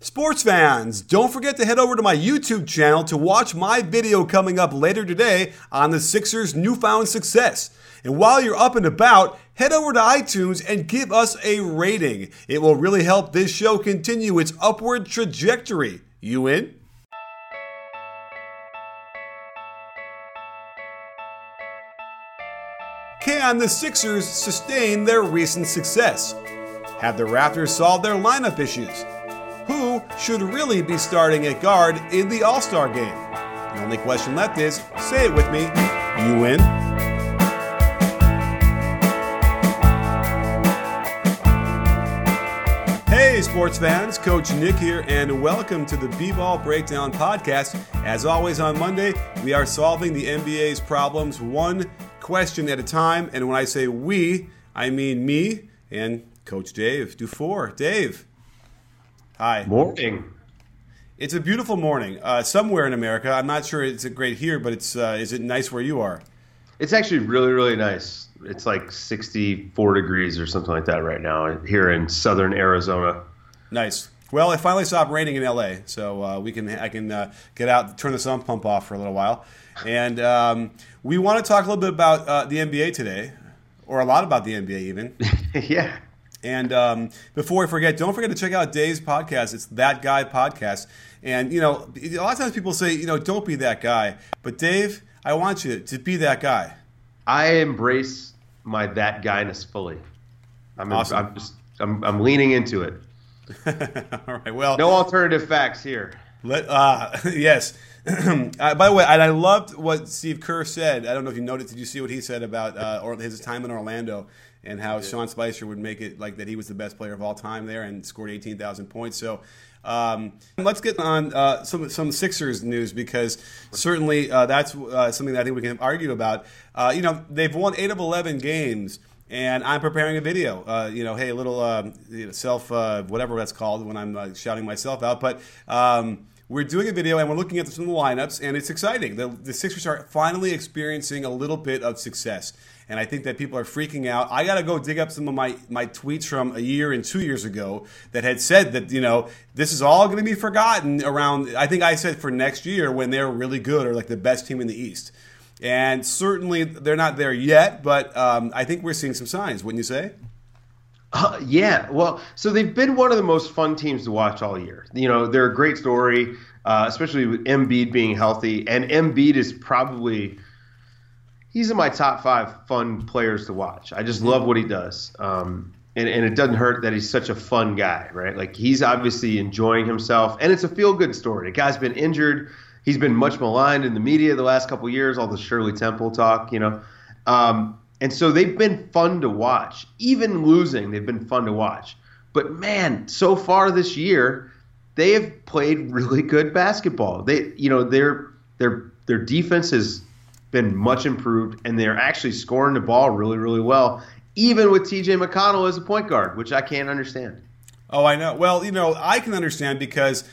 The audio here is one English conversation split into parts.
Sports fans, don't forget to head over to my YouTube channel to watch my video coming up later today on the Sixers' newfound success. And while you're up and about, head over to iTunes and give us a rating. It will really help this show continue its upward trajectory. You in? Can the Sixers sustain their recent success? Have the Raptors solved their lineup issues? Who should really be starting at guard in the All Star game? The only question left is say it with me. You win. Hey, sports fans, Coach Nick here, and welcome to the B Ball Breakdown Podcast. As always, on Monday, we are solving the NBA's problems one question at a time. And when I say we, I mean me and Coach Dave Dufour. Dave, hi. Morning. It's a beautiful morning uh, somewhere in America. I'm not sure it's great here, but it's uh, is it nice where you are? It's actually really, really nice. It's like 64 degrees or something like that right now here in southern Arizona. Nice. Well, it finally stopped raining in LA, so uh, we can I can uh, get out, turn the sump pump off for a little while, and um, we want to talk a little bit about uh, the NBA today, or a lot about the NBA even. yeah. And um, before we forget, don't forget to check out Dave's podcast. It's That Guy Podcast. And, you know, a lot of times people say, you know, don't be that guy. But, Dave, I want you to be that guy. I embrace my that guyness fully. I'm, Awesome. I'm just I'm, I'm leaning into it. All right. Well, No alternative facts here. Let, uh, yes. uh, by the way, and I loved what Steve Kerr said. I don't know if you noticed. Did you see what he said about uh, or his time in Orlando and how Sean Spicer would make it like that he was the best player of all time there and scored 18,000 points. So um, let's get on uh, some some Sixers news because certainly uh, that's uh, something that I think we can argue about. Uh, you know, they've won eight of 11 games and I'm preparing a video. Uh, you know, hey, a little um, you know, self, uh, whatever that's called when I'm uh, shouting myself out. But um, we're doing a video and we're looking at some of the lineups, and it's exciting. The, the Sixers are finally experiencing a little bit of success. And I think that people are freaking out. I got to go dig up some of my, my tweets from a year and two years ago that had said that, you know, this is all going to be forgotten around, I think I said for next year when they're really good or like the best team in the East. And certainly they're not there yet, but um, I think we're seeing some signs, wouldn't you say? Uh, yeah, well, so they've been one of the most fun teams to watch all year. You know, they're a great story, uh, especially with Embiid being healthy. And Embiid is probably he's in my top five fun players to watch. I just love what he does. Um, and, and it doesn't hurt that he's such a fun guy, right? Like he's obviously enjoying himself, and it's a feel good story. The guy's been injured. He's been much maligned in the media the last couple years, all the Shirley Temple talk, you know. Um, and so they've been fun to watch. Even losing, they've been fun to watch. But man, so far this year, they have played really good basketball. They, you know, their their their defense been much improved, and they're actually scoring the ball really, really well, even with T.J. McConnell as a point guard, which I can't understand. Oh, I know. Well, you know, I can understand because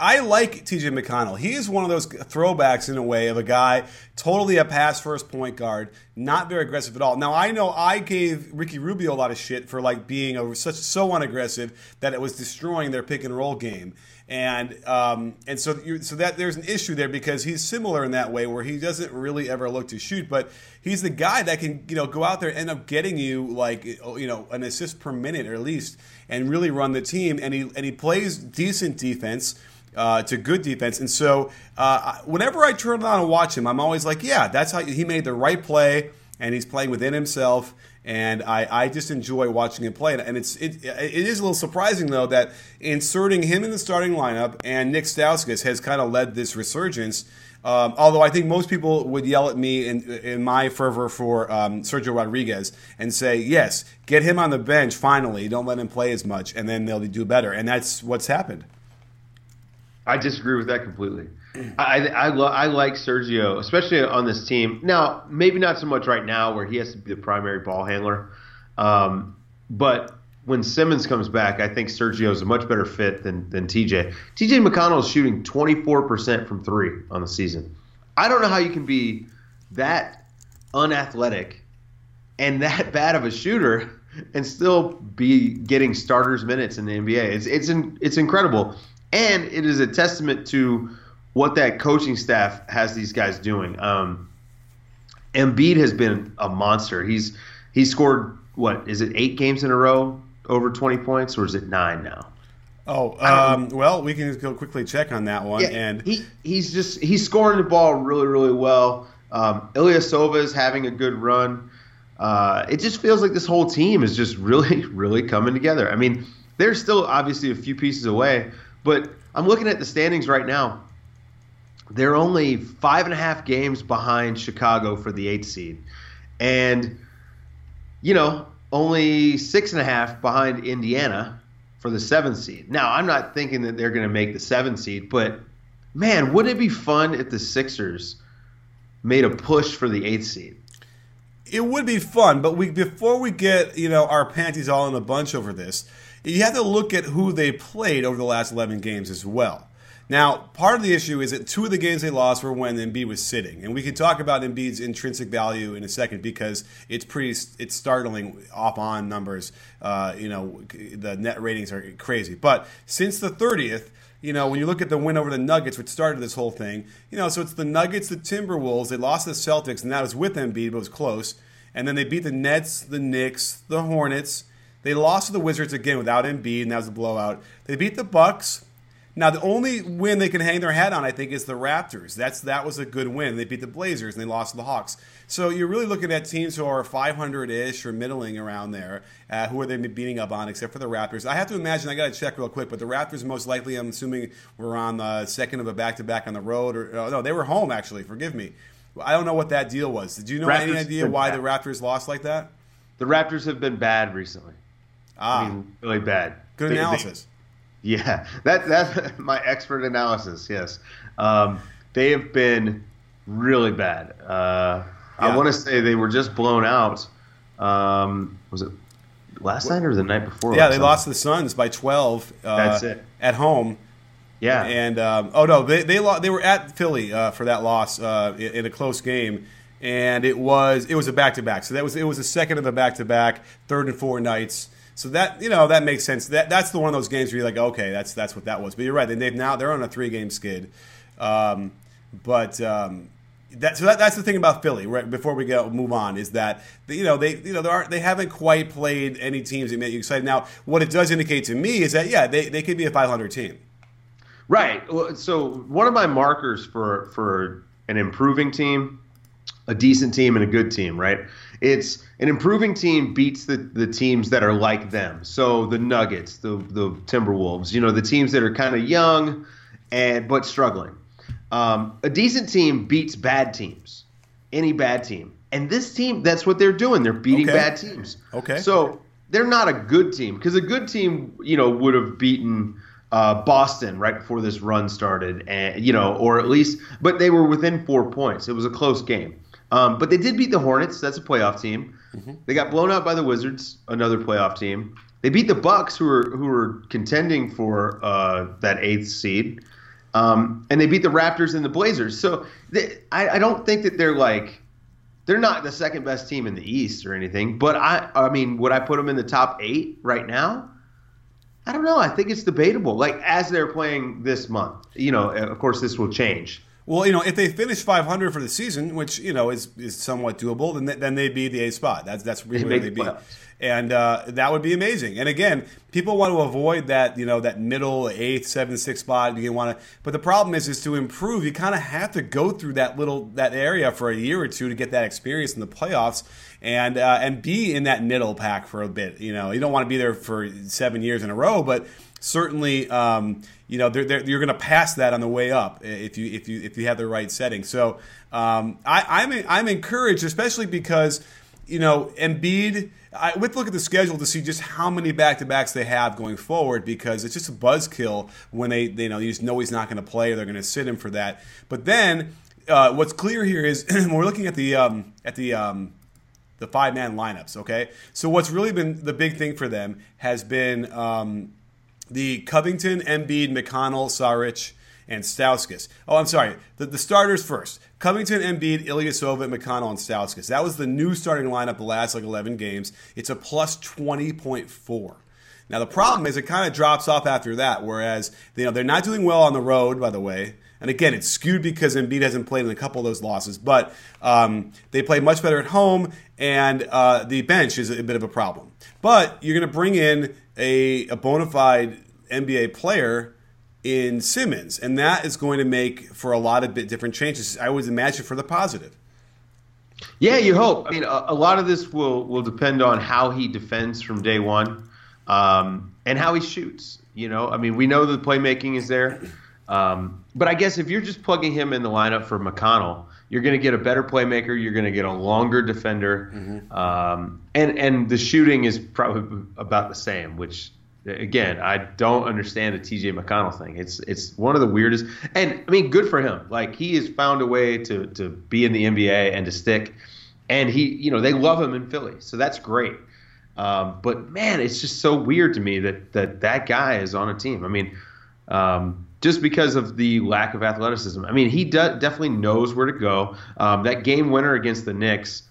I, like TJ McConnell. He is one of those throwbacks in a way of a guy totally a pass first point guard, not very aggressive at all. Now I know I gave Ricky Rubio a lot of shit for like being a, such so unaggressive that it was destroying their pick and roll game. And um, and so you, so that there's an issue there because he's similar in that way where he doesn't really ever look to shoot, but he's the guy that can you know go out there and end up getting you like you know an assist per minute or at least and really run the team. And he and he plays decent defense. Uh, to good defense, and so uh, whenever I turn on and watch him, I'm always like, "Yeah, that's how he made the right play, and he's playing within himself." And I, I just enjoy watching him play. And it's it, it is a little surprising though that inserting him in the starting lineup and Nick Stauskas has kind of led this resurgence. Um, although I think most people would yell at me in, in my fervor for um, Sergio Rodriguez and say, yes, get him on the bench finally. Don't let him play as much, and then they'll do better. And that's what's happened. I disagree with that completely. I I, lo- I like Sergio, especially on this team. Now, maybe not so much right now, where he has to be the primary ball handler. Um, but when Simmons comes back, I think Sergio is a much better fit than than TJ. TJ McConnell is shooting 24% from three on the season. I don't know how you can be that unathletic and that bad of a shooter and still be getting starters minutes in the NBA. It's it's it's incredible, and it is a testament to what that coaching staff has these guys doing. Um, Embiid has been a monster. He's he scored what is it eight games in a row over 20 points, or is it nine now? Oh, um, well, we can go quickly check on that one. Yeah, and he he's just he's scoring the ball really really well. Um, Ilyasova is having a good run. Uh, it just feels like this whole team is just really really coming together. I mean, they're still obviously a few pieces away, but I'm looking at the standings right now. They're only five and a half games behind Chicago for the eighth seed, and you know only six and a half behind Indiana for the seventh seed. Now, I'm not thinking that they're going to make the seventh seed, but man, wouldn't it be fun if the Sixers made a push for the eighth seed? It would be fun, but we before we get you know our panties all in a bunch over this, you have to look at who they played over the last 11 games as well. Now, part of the issue is that two of the games they lost were when Embiid was sitting, and we can talk about Embiid's intrinsic value in a second because it's pretty, it's startling off on numbers. Uh, you know, the net ratings are crazy. But since the 30th, you know, when you look at the win over the Nuggets, which started this whole thing, you know, so it's the Nuggets, the Timberwolves, they lost the Celtics, and that was with Embiid, but it was close. And then they beat the Nets, the Knicks, the Hornets. They lost to the Wizards again without Embiid, and that was a blowout. They beat the Bucks. Now, the only win they can hang their hat on, I think, is the Raptors. That's that was a good win. They beat the Blazers and they lost to the Hawks. So you're really looking at teams who are 500-ish or middling around there. Uh, who are they beating up on, except for the Raptors? I have to imagine. I got to check real quick, but the Raptors most likely, I'm assuming, were on the second of a back-to-back on the road, or oh, no, they were home actually. Forgive me. I don't know what that deal was. Did you know Raptors any idea why bad. the Raptors lost like that? The Raptors have been bad recently. Ah, I mean, really bad. Good they, analysis. They, yeah, that that's my expert analysis. Yes, um, they have been really bad. Uh, yeah. I want to say they were just blown out. Um, was it last night or the night before? Yeah, they night? lost to the Suns by twelve. Uh, that's it at home. Yeah, and um, oh no, they they lost, they were at Philly uh, for that loss uh, in, in a close game and it was it was a back to back. So that was it was the second of the back to back, third and four nights. So that you know that makes sense. That that's the one of those games where you're like, okay, that's that's what that was. But you're right. They've now they're on a three game skid. Um, but um, that, so that, that's the thing about Philly. Right before we go move on, is that you know they you know they aren't they haven't quite played any teams that make you excited. Now, what it does indicate to me is that yeah, they, they could be a 500 team. Right. So one of my markers for for an improving team, a decent team, and a good team, right? It's an improving team beats the, the teams that are like them. So the Nuggets, the the Timberwolves, you know, the teams that are kind of young and but struggling. Um, a decent team beats bad teams, any bad team. And this team, that's what they're doing. They're beating okay. bad teams. Okay. So they're not a good team because a good team, you know, would have beaten uh, Boston right before this run started, and you know, or at least, but they were within four points. It was a close game. Um, but they did beat the Hornets. That's a playoff team. Mm-hmm. They got blown out by the Wizards, another playoff team. They beat the Bucks, who were who were contending for uh, that eighth seed, um, and they beat the Raptors and the Blazers. So they, I, I don't think that they're like they're not the second best team in the East or anything. But I I mean, would I put them in the top eight right now? I don't know. I think it's debatable. Like as they're playing this month, you know, of course this will change. Well, you know, if they finish 500 for the season, which you know is, is somewhat doable, then then they'd be the eighth spot. That's that's really where they'd be, and uh, that would be amazing. And again, people want to avoid that you know that middle eighth, seventh, sixth spot. You want to, but the problem is, is to improve, you kind of have to go through that little that area for a year or two to get that experience in the playoffs, and uh, and be in that middle pack for a bit. You know, you don't want to be there for seven years in a row, but certainly, um, you know, they're, they're, you're going to pass that on the way up if you if you if you have the right setting. So um, I, I'm I'm encouraged, especially because you know Embiid. I would look at the schedule to see just how many back to backs they have going forward because it's just a buzzkill when they, they you know you just know he's not going to play. or They're going to sit him for that. But then uh, what's clear here is when we're looking at the um, at the um, the five man lineups. Okay, so what's really been the big thing for them has been um, the Covington, Embiid, McConnell, Saric, and Stauskas. Oh, I'm sorry. The, the starters first. Covington, Embiid, Ilyasova, McConnell, and Stauskas. That was the new starting lineup the last like 11 games. It's a plus 20.4. Now the problem is it kind of drops off after that. Whereas you know they're not doing well on the road, by the way. And again, it's skewed because Embiid hasn't played in a couple of those losses, but um, they play much better at home, and uh, the bench is a bit of a problem. But you're going to bring in a, a bona fide NBA player in Simmons, and that is going to make for a lot of bit different changes. I would imagine for the positive. Yeah, you hope. I mean, a, a lot of this will will depend on how he defends from day one, um, and how he shoots. You know, I mean, we know the playmaking is there, um, but I guess if you're just plugging him in the lineup for McConnell, you're going to get a better playmaker. You're going to get a longer defender, mm-hmm. um, and and the shooting is probably about the same, which again, I don't understand the TJ McConnell thing. It's it's one of the weirdest. And I mean, good for him. Like he has found a way to to be in the NBA and to stick. And he, you know, they love him in Philly, so that's great. Um, but man, it's just so weird to me that that that guy is on a team. I mean, um, just because of the lack of athleticism. I mean, he de- definitely knows where to go. Um, that game winner against the Knicks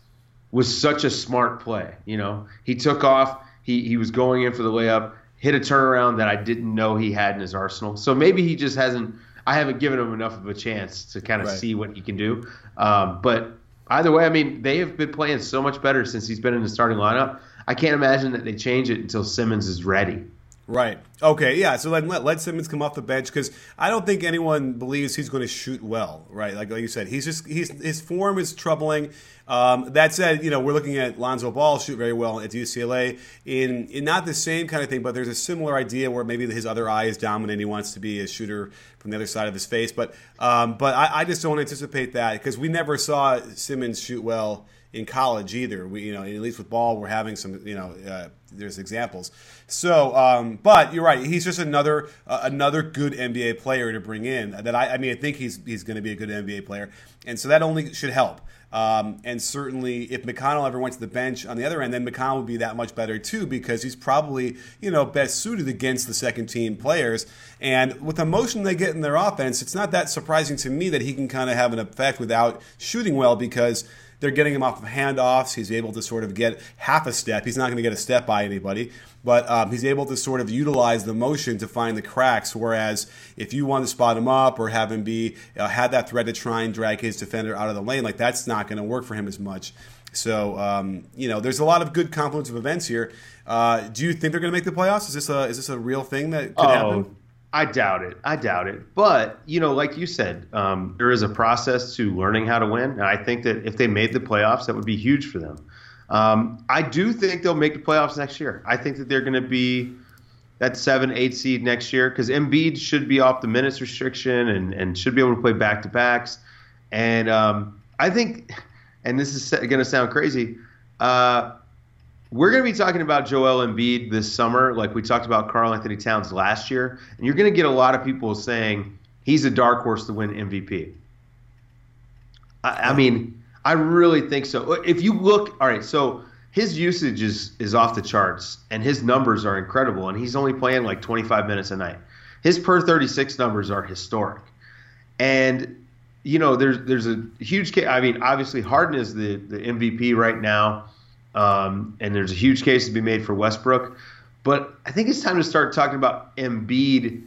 was such a smart play. You know, he took off. He he was going in for the layup hit a turnaround that I didn't know he had in his arsenal. So maybe he just hasn't. I haven't given him enough of a chance to kind of right. see what he can do. Um, but either way, I mean, they have been playing so much better since he's been in the starting lineup. I can't imagine that they change it until Simmons is ready. Right. Okay. Yeah. So let let, Simmons come off the bench because I don't think anyone believes he's going to shoot well. Right. Like like you said, he's just he's his form is troubling. Um, that said, you know we're looking at Lonzo Ball shoot very well at UCLA in in not the same kind of thing, but there's a similar idea where maybe his other eye is dominant. He wants to be a shooter from the other side of his face. But um, but I, I just don't anticipate that because we never saw Simmons shoot well in college either. We, you know, at least with ball, we're having some, you know, uh, there's examples. So, um, but you're right. He's just another uh, another good NBA player to bring in. That I, I mean, I think he's he's going to be a good NBA player, and so that only should help. Um, and certainly, if McConnell ever went to the bench on the other end, then McConnell would be that much better too because he's probably you know best suited against the second team players. And with the motion they get in their offense, it's not that surprising to me that he can kind of have an effect without shooting well because they're getting him off of handoffs. He's able to sort of get half a step. He's not going to get a step by anybody, but um, he's able to sort of utilize the motion to find the cracks. Whereas if you want to spot him up or have him be uh, have that threat to try and drag his defender out of the lane, like that's not going to work for him as much. So um, you know, there's a lot of good confluence of events here. Uh, do you think they're going to make the playoffs? Is this a is this a real thing that could oh, happen? I doubt it. I doubt it. But you know, like you said, um, there is a process to learning how to win, and I think that if they made the playoffs, that would be huge for them. Um, I do think they'll make the playoffs next year. I think that they're going to be that seven, eight seed next year because Embiid should be off the minutes restriction and, and should be able to play back to backs. And um, I think, and this is going to sound crazy, uh, we're going to be talking about Joel Embiid this summer, like we talked about Karl-Anthony Towns last year, and you're going to get a lot of people saying he's a dark horse to win MVP. I, I mean, I really think so. Uh, if you look, all right, so his usage is is off the charts, and his numbers are incredible, and he's only playing like 25 minutes a night. His per 36 numbers are historic, and you know, there's there's a huge. I mean, obviously Harden is the the MVP right now. Um, and there's a huge case to be made for Westbrook. But I think it's time to start talking about Embiid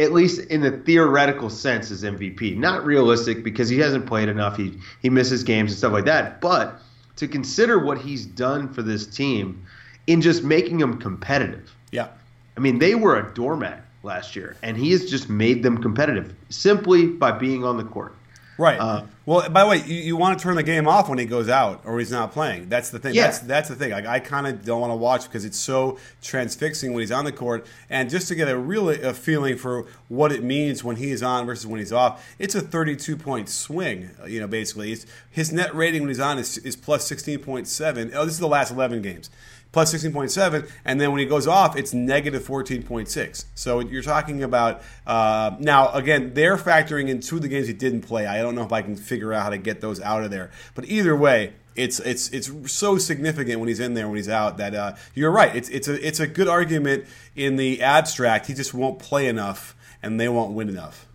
at least in the theoretical sense, as MVP. Not realistic because he hasn't played enough. He he misses games and stuff like that. But to consider what he's done for this team in just making them competitive. Yeah. I mean, they were a doormat last year, and he has just made them competitive simply by being on the court. Right. Uh, well, by the way, you, you, want to turn the game off when he goes out or he's not playing. That's the thing. Yeah. That's, that's the thing. Like, I kind of don't want to watch because it's so transfixing when he's on the court. And just to get a real a feeling for what it means when he is on versus when he's off, it's a 32 point swing, you know, basically. It's, his net rating when he's on is, is plus 16.7. Oh, this is the last 11 games plus 16.7, and then when he goes off, it's negative 14.6. So you're talking about uh, now again they're factoring in two of the games he didn't play. I don't know if I can figure out how to get those out of there, but either way. It's it's it's so significant when he's in there when he's out that uh, you're right. It's it's a it's a good argument in the abstract. He just won't play enough, and they won't win enough.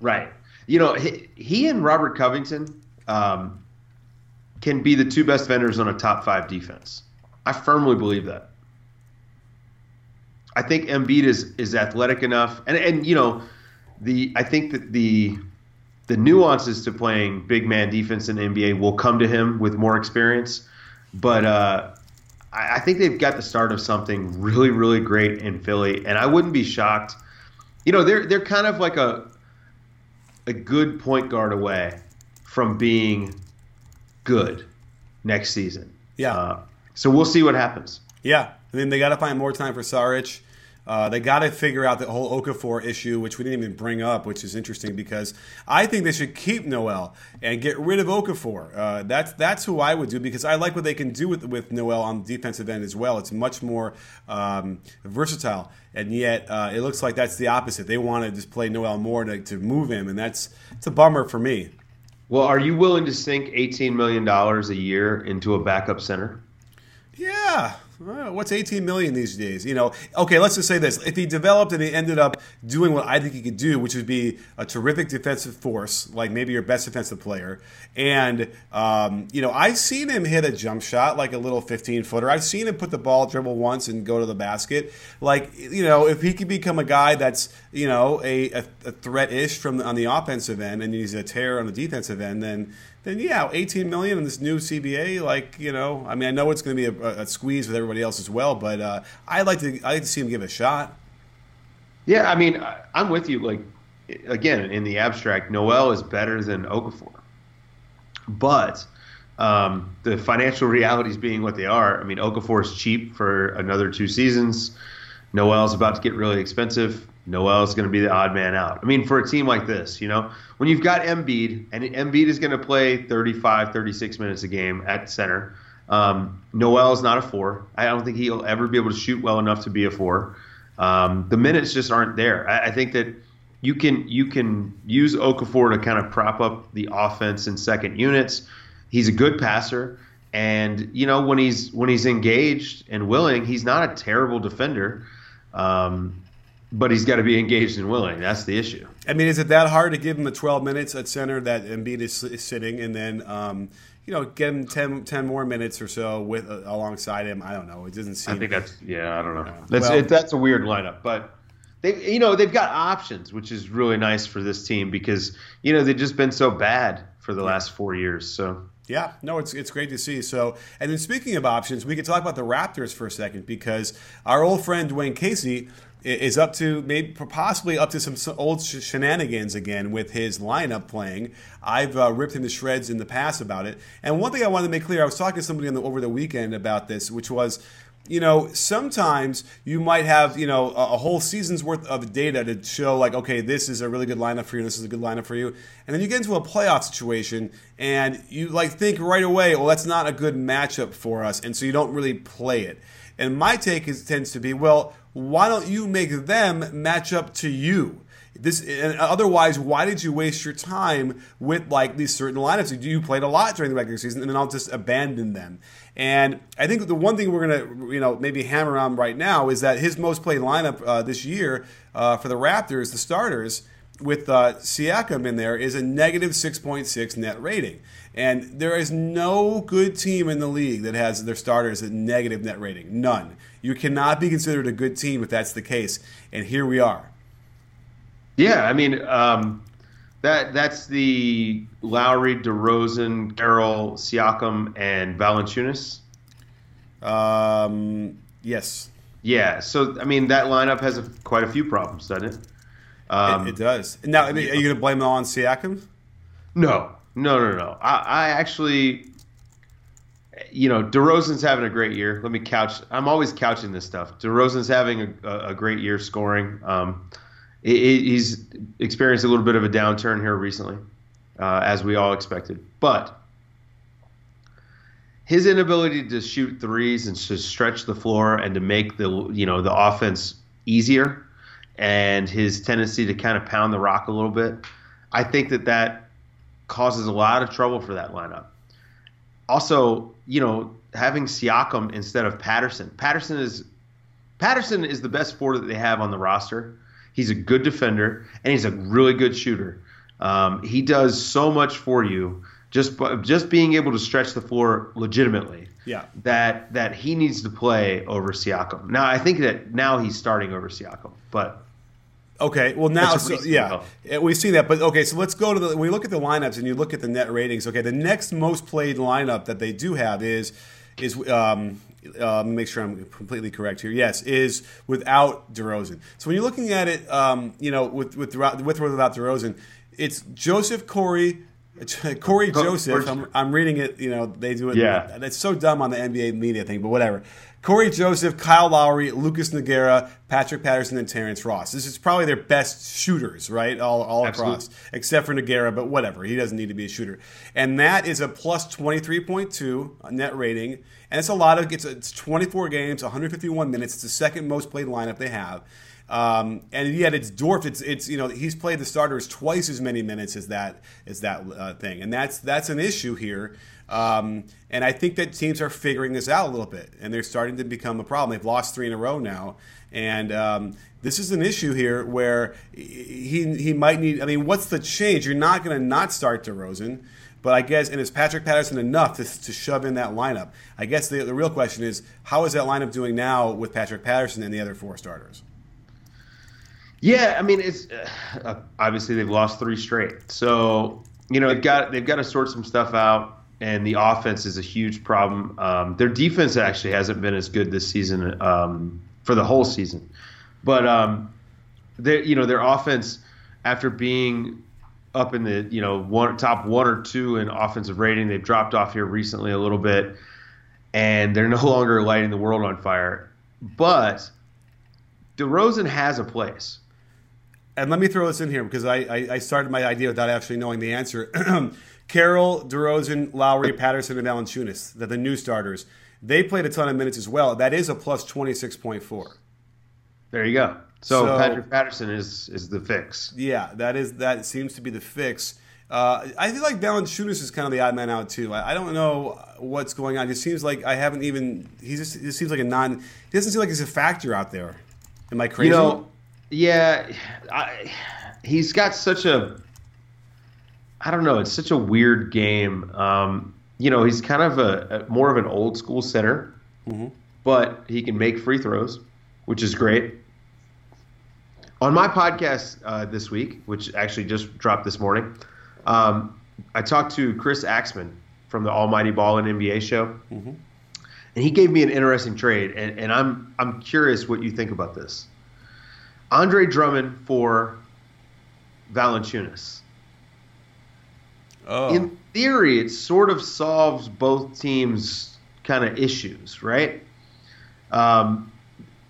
Right. You know, he, he and Robert Covington um, can be the two best vendors on a top five defense. I firmly believe that. I think Embiid is is athletic enough, and and you know, the I think that the the nuances to playing big man defense in the NBA will come to him with more experience, but uh, I, I think they've got the start of something really really great in Philly, and I wouldn't be shocked. You know, they're they're kind of like a a good point guard away from being good next season. Yeah. Uh, so we'll see what happens. Yeah, I mean they got to find more time for Saric. Uh, they got to figure out the whole Okafor issue, which we didn't even bring up, which is interesting because I think they should keep Noel and get rid of Okafor. Uh, that's that's who I would do because I like what they can do with with Noel on the defensive end as well. It's much more um, versatile, and yet uh, it looks like that's the opposite. They want to just play Noel more to, to move him, and that's it's a bummer for me. Well, are you willing to sink eighteen million dollars a year into a backup center? Yeah. what's 18 million these days? You know, okay, let's just say this. If he developed and he ended up doing what I think he could do, which would be a terrific defensive force, like maybe your best defensive player, and, um, you know, I've seen him hit a jump shot, like a little 15 footer. I've seen him put the ball, dribble once, and go to the basket. Like, you know, if he could become a guy that's, you know, a, a, threat ish from the, on the offensive end and he's a tear on the defensive end, then then yeah, 18 million in this new CBA, like you know, I mean, I know it's going to be a, a, squeeze with everybody else as well, but uh, I like to I like to see him give it a shot. Yeah, I mean, I'm with you. Like again, in the abstract, Noel is better than Okafor, but um, the financial realities being what they are. I mean, Okafor is cheap for another two seasons. Noel's about to get really expensive. Noel is going to be the odd man out. I mean, for a team like this, you know, when you've got Embiid, and Embiid is going to play 35, 36 minutes a game at center. Um, Noel is not a four. I don't think he'll ever be able to shoot well enough to be a four. Um, the minutes just aren't there. I, I, think that you can you can use Okafor to kind of prop up the offense in second units. He's a good passer, and you know when he's when he's engaged and willing, he's not a terrible defender. Um, but he's got to be engaged and willing. That's the issue. I mean, is it that hard to give him the 12 minutes at center that Embiid is, is sitting, and then um, you know get him 10, 10 more minutes or so with uh, alongside him? I don't know. It doesn't seem. I think that's yeah. I don't know. That's well, it, that's a weird lineup, but they you know they've got options, which is really nice for this team because you know they've just been so bad for the last four years. So yeah, no, it's it's great to see. So, and then speaking of options, we could talk about the Raptors for a second because our old friend Dwane Casey is up to maybe possibly up to some old shenanigans again with his lineup playing. I've uh, ripped him to shreds in the past about it. And one thing I wanted to make clear, I was talking to somebody the, over the weekend about this, which was you know, sometimes you might have, you know, a, a, whole season's worth of data to show, like, okay, this is a really good lineup for you, this is a good lineup for you. And then you get into a playoff situation and you, like, think right away, well, that's not a good matchup for us. And so you don't really play it. And my take is, tends to be, well, why don't you make them match up to you? This otherwise, why did you waste your time with like these certain lineups? You played a lot during the regular season, and then I'll just abandon them. And I think the one thing we're gonna, you know, maybe hammer on right now is that his most played lineup uh, this year uh, for the Raptors, the starters, with uh, Siakam in there, is a negative 6.6 net rating. And there is no good team in the league that has their starters at negative net rating. None. You cannot be considered a good team if that's the case. And here we are. Yeah, I mean, um, that that's the Lowry, DeRozan, Carroll, Siakam, and Valanciunas. Um, yes, Yeah, so I mean that lineup has a, quite a few problems, doesn't it? Um, it, it does. Now, I mean, are you going to blame it all on Siakam? No, no, no, no. I, I actually, you know, DeRozan's having a great year. Let me couch. I'm always couching this stuff. DeRozan's having a, a, great year scoring. Um, he- he- he's experienced a little bit of a downturn here recently, uh, as we all expected. But his inability to shoot threes and to stretch the floor and to make the you know the offense easier, and his tendency to kind of pound the rock a little bit, I think that that causes a lot of trouble for that lineup. Also, you know, having Siakam instead of Patterson. Patterson is Patterson is the best forward that they have on the roster. He's a good defender and he's a really good shooter. Um, he does so much for you just just being able to stretch the floor legitimately. Yeah. That that he needs to play over Siakam. Now I think that now he's starting over Siakam, but Okay, well now, so, yeah, we see that. But okay, so let's go to the. When you look at the lineups and you look at the net ratings, okay, the next most played lineup that they do have is is um, uh, make sure I'm completely correct here. Yes, is without DeRozan. So when you're looking at it, um, you know, with with with or without DeRozan, it's Joseph Cory. Cory Joseph, I'm, I'm reading it. You know, they do it. Yeah. It's so dumb on the NBA media thing, but whatever. Cory Joseph, Kyle Lowry, Lucas Nogueira, Patrick Patterson, and Terrence Ross. This is probably their best shooters, right? All, all across, except for Nogueira, but whatever. He doesn't need to be a shooter. And that is a plus 23.2 net rating. And it's a lot of, it's, it's 24 games, 151 minutes. It's the second most played lineup they have. Um, and yet it's dwarfed. It's it's you know he's played the starters twice as many minutes as that as that uh, thing, and that's that's an issue here. Um, and I think that teams are figuring this out a little bit, and they're starting to become a problem. They've lost three in a row now, and um, this is an issue here where he he might need. I mean, what's the change? You're not going to not start DeRozan. But I guess, and is Patrick Patterson enough to, to shove in that lineup? I guess the, the real question is, how is that lineup doing now with Patrick Patterson and the other four starters? Yeah, I mean it's uh, obviously they've lost three straight, so you know they've got they've got to sort some stuff out, and the offense is a huge problem. Um, their defense actually hasn't been as good this season um, for the whole season, but um, they you know their offense after being up in the you know one top one or two in offensive rating, they've dropped off here recently a little bit, and they're no longer lighting the world on fire, but. DeRozan has a place. And let me throw this in here because I, I, I started my idea without actually knowing the answer. Carroll, DeRozan, Lowry, Patterson, and Valanciunas, the, the new starters, they played a ton of minutes as well. That is a plus 26.4. There you go. So, So- Patrick Patterson is is the fix. Yeah, that is that seems to be the fix. Uh, I feel like Valanciunas is kind of the odd man out too. I, I don't know what's going on. It seems like I haven't even. He just it seems like a non. He doesn't seem like he's a factor out there. Am I crazy? You know, yeah, I, he's got such a. I don't know. It's such a weird game. Um, you know, he's kind of a, a more of an old school center, but he can make free throws, which is great. On my podcast uh, this week, which actually just dropped this morning, um, I talked to Chris Axman from the Almighty Ball and NBA show, and he gave me an interesting trade, and, and I'm I'm curious what you think about this. Andre Drummond for Valanciunas. oh. In theory, it sort of solves both teams' kind of issues, right? Um,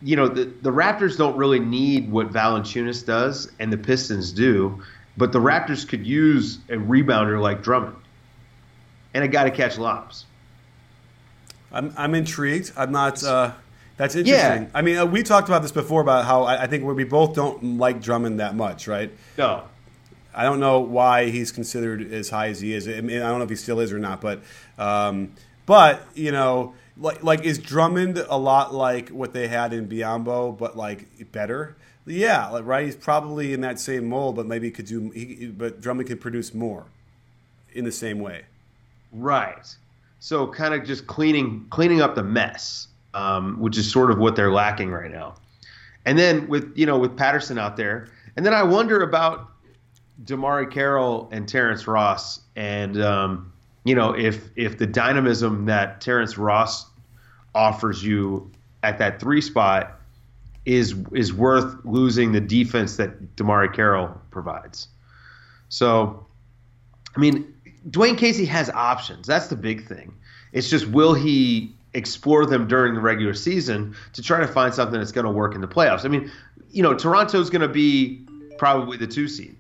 you know, the, the Raptors don't really need what Valanciunas does, and the Pistons do, but the Raptors could use a rebounder like Drummond and a guy to catch lobs. I'm, I'm intrigued. I'm not. Uh, that's interesting. Yeah. I mean, uh, we talked about this before about how I, I think we both don't like Drummond that much, right? No, I don't know why he's considered as high as he is. I, mean, I don't know if he still is or not, but um, but you know, like like is Drummond a lot like what they had in Biyombo, but like better? Yeah, like, right. He's probably in that same mold, but maybe he could do. He, but Drummond can produce more in the same way. Right. So kind of just cleaning cleaning up the mess, um, which is sort of what they're lacking right now. And then with you know with Patterson out there, And then I wonder about DeMarre Carroll and Terrence Ross, and um, you know if if the dynamism that Terrence Ross offers you at that three spot is is worth losing the defense that DeMarre Carroll provides. So, I mean, Dwane Casey has options. That's the big thing. It's just will he explore them during the regular season to try to find something that's going to work in the playoffs? I mean, you know, Toronto's going to be probably the two seed.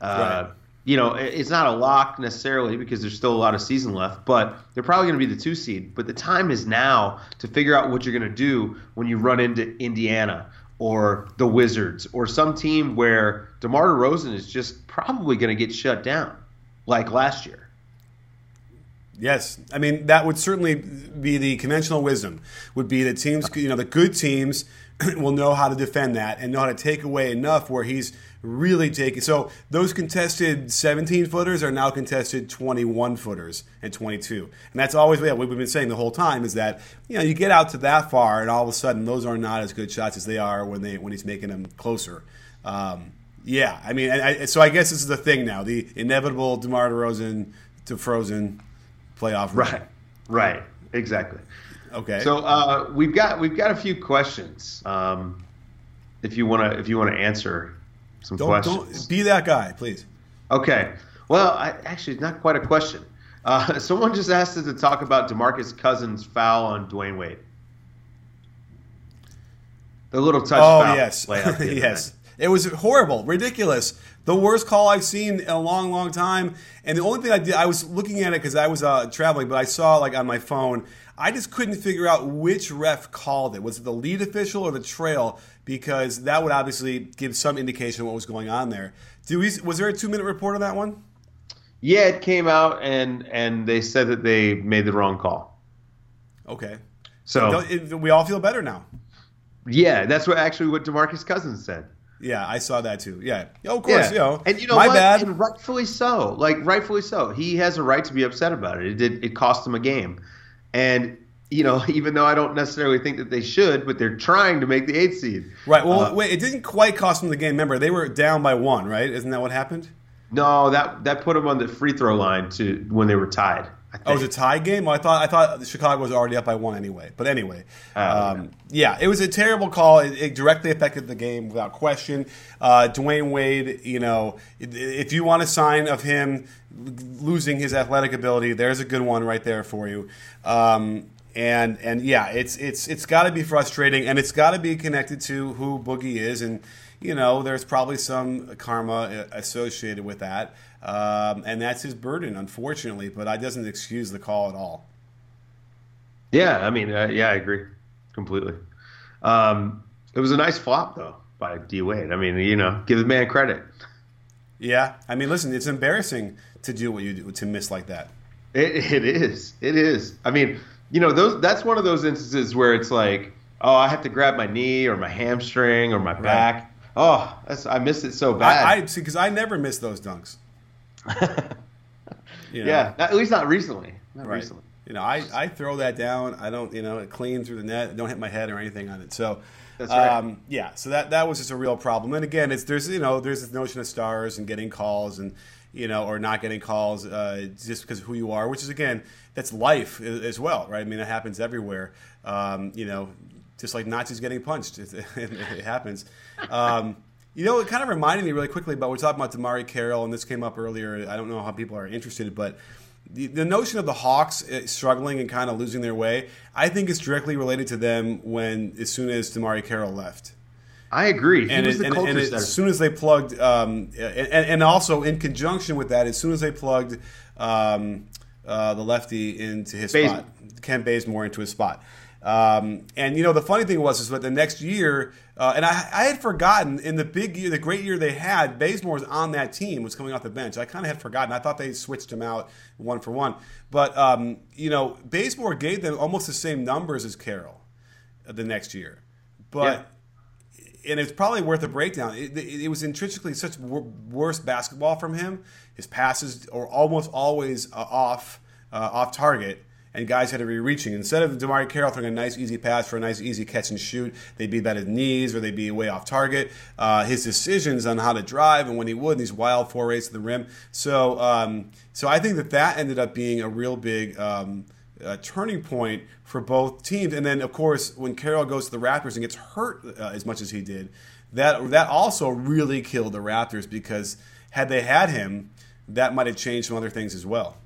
Uh, right. You know, it's not a lock necessarily because there's still a lot of season left, but they're probably going to be the two seed. But the time is now to figure out what you're going to do when you run into Indiana or the Wizards or some team where DeMar DeRozan is just probably going to get shut down like last year. Yes, I mean that would certainly be the conventional wisdom. Would be that teams, you know, the good teams will know how to defend that and know how to take away enough where he's really taking. So those contested 17 footers are now contested 21 footers and 22, and that's always what we've been saying the whole time is that you know you get out to that far and all of a sudden those are not as good shots as they are when they when he's making them closer. Um, yeah, I mean, I, so I guess this is the thing now: the inevitable DeMar DeRozan to Frozen playoff run. Right. Right. Exactly. Okay. So uh, we've got we've got a few questions. Um, if you want to if you want to answer some don't, questions, don't be that guy, please. Okay. Well, I, actually, not quite a question. Uh, someone just asked us to talk about Demarcus Cousins' foul on Dwyane Wade. The little touch. Oh yes, yes. It was horrible, ridiculous the worst call I've seen in a long, long time. And the only thing I did, I was looking at it because I was uh, traveling, but I saw like on my phone. I just couldn't figure out which ref called it. Was it the lead official or the trail? Because that would obviously give some indication of what was going on there. Do we, was there a two minute report on that one? Yeah, it came out and and they said that they made the wrong call. Okay. So it, we all feel better now. Yeah, that's what actually what Demarcus Cousins said. Yeah, I saw that too. Yeah, oh, of course, yeah. you know, and you know my what? bad, and rightfully so. Like rightfully so, he has a right to be upset about it. It did. It cost him a game, and you know, even though I don't necessarily think that they should, but they're trying to make the eighth seed. Right. Well, uh, wait, it didn't quite cost them the game. Remember, they were down by one, right? Isn't that what happened? No, that that put them on the free throw line to when they were tied. Oh, it was a tie game. Well, I thought I thought Chicago was already up by one anyway. But anyway, oh, um, yeah. it was a terrible call. It, it, directly affected the game without question. Uh, Dwyane Wade, you know, if you want a sign of him losing his athletic ability, there's a good one right there for you. Um, and and yeah, it's it's it's got to be frustrating, and it's got to be connected to who Boogie is, and you know, there's probably some karma uh, associated with that. Um, and that's his burden, unfortunately. But that doesn't excuse the call at all. Yeah, I mean, uh, yeah, I agree completely. Um, it was a nice flop though by D Wade. I mean, you know, give the man credit. Yeah, I mean, listen, it's embarrassing to do what you do to miss like that. It, it is. It is. I mean, you know, those that's one of those instances where it's like, oh, I have to grab my knee or my hamstring or my back. Right. Oh, I missed it so bad. I, I see because I never miss those dunks. you know? Yeah, at least not recently. Not right. recently. You know, I, I throw that down. I don't, you know, it clean through the net. I don't hit my head or anything on it. So, That's right. Um, yeah, so that that was just a real problem. And again, it's there's you know there's this notion of stars and getting calls and you know or not getting calls uh, just because of who you are, which is again that's life as well, right? I mean, it happens everywhere. Um, you know, just like Nazis getting punched, it, it, it happens. Um, you know, it kind of reminded me really quickly about we're talking about DeMarre Carroll, and this came up earlier. I don't know how people are interested, but the, the notion of the Hawks uh, struggling and kind of losing their way, I think is directly related to them when as soon as DeMarre Carroll left. I agree. and, it, and, and as soon as they plugged, um, and, and, also in conjunction with that, as soon as they plugged um, uh, the lefty into his Base- spot, Kent Bazemore into his spot. Um, and you know the funny thing was is that the next year, uh, and I, I, had forgotten in the big year, the great year they had, Bazemore was on that team, was coming off the bench. I kind of had forgotten. I thought they switched him out one for one, but um, you know Bazemore gave them almost the same numbers as Carroll the next year, but. Yeah. And it's probably worth a breakdown. It, it, it was intrinsically such worse basketball from him. His passes are almost always uh, off, uh, off target and guys had to be reaching. Instead of DeMarre Carroll throwing a nice, easy pass for a nice, easy catch and shoot, they'd be about his knees or they'd be way off target. Uh, his decisions on how to drive and when he would, and these wild forays to the rim. So, um, so I think that that ended up being a real big. Um, uh, turning point for both teams. And then, of course, when Carroll goes to the Raptors and gets hurt uh, as much as he did, that that also really killed the Raptors because had they had him, that might have changed some other things as well.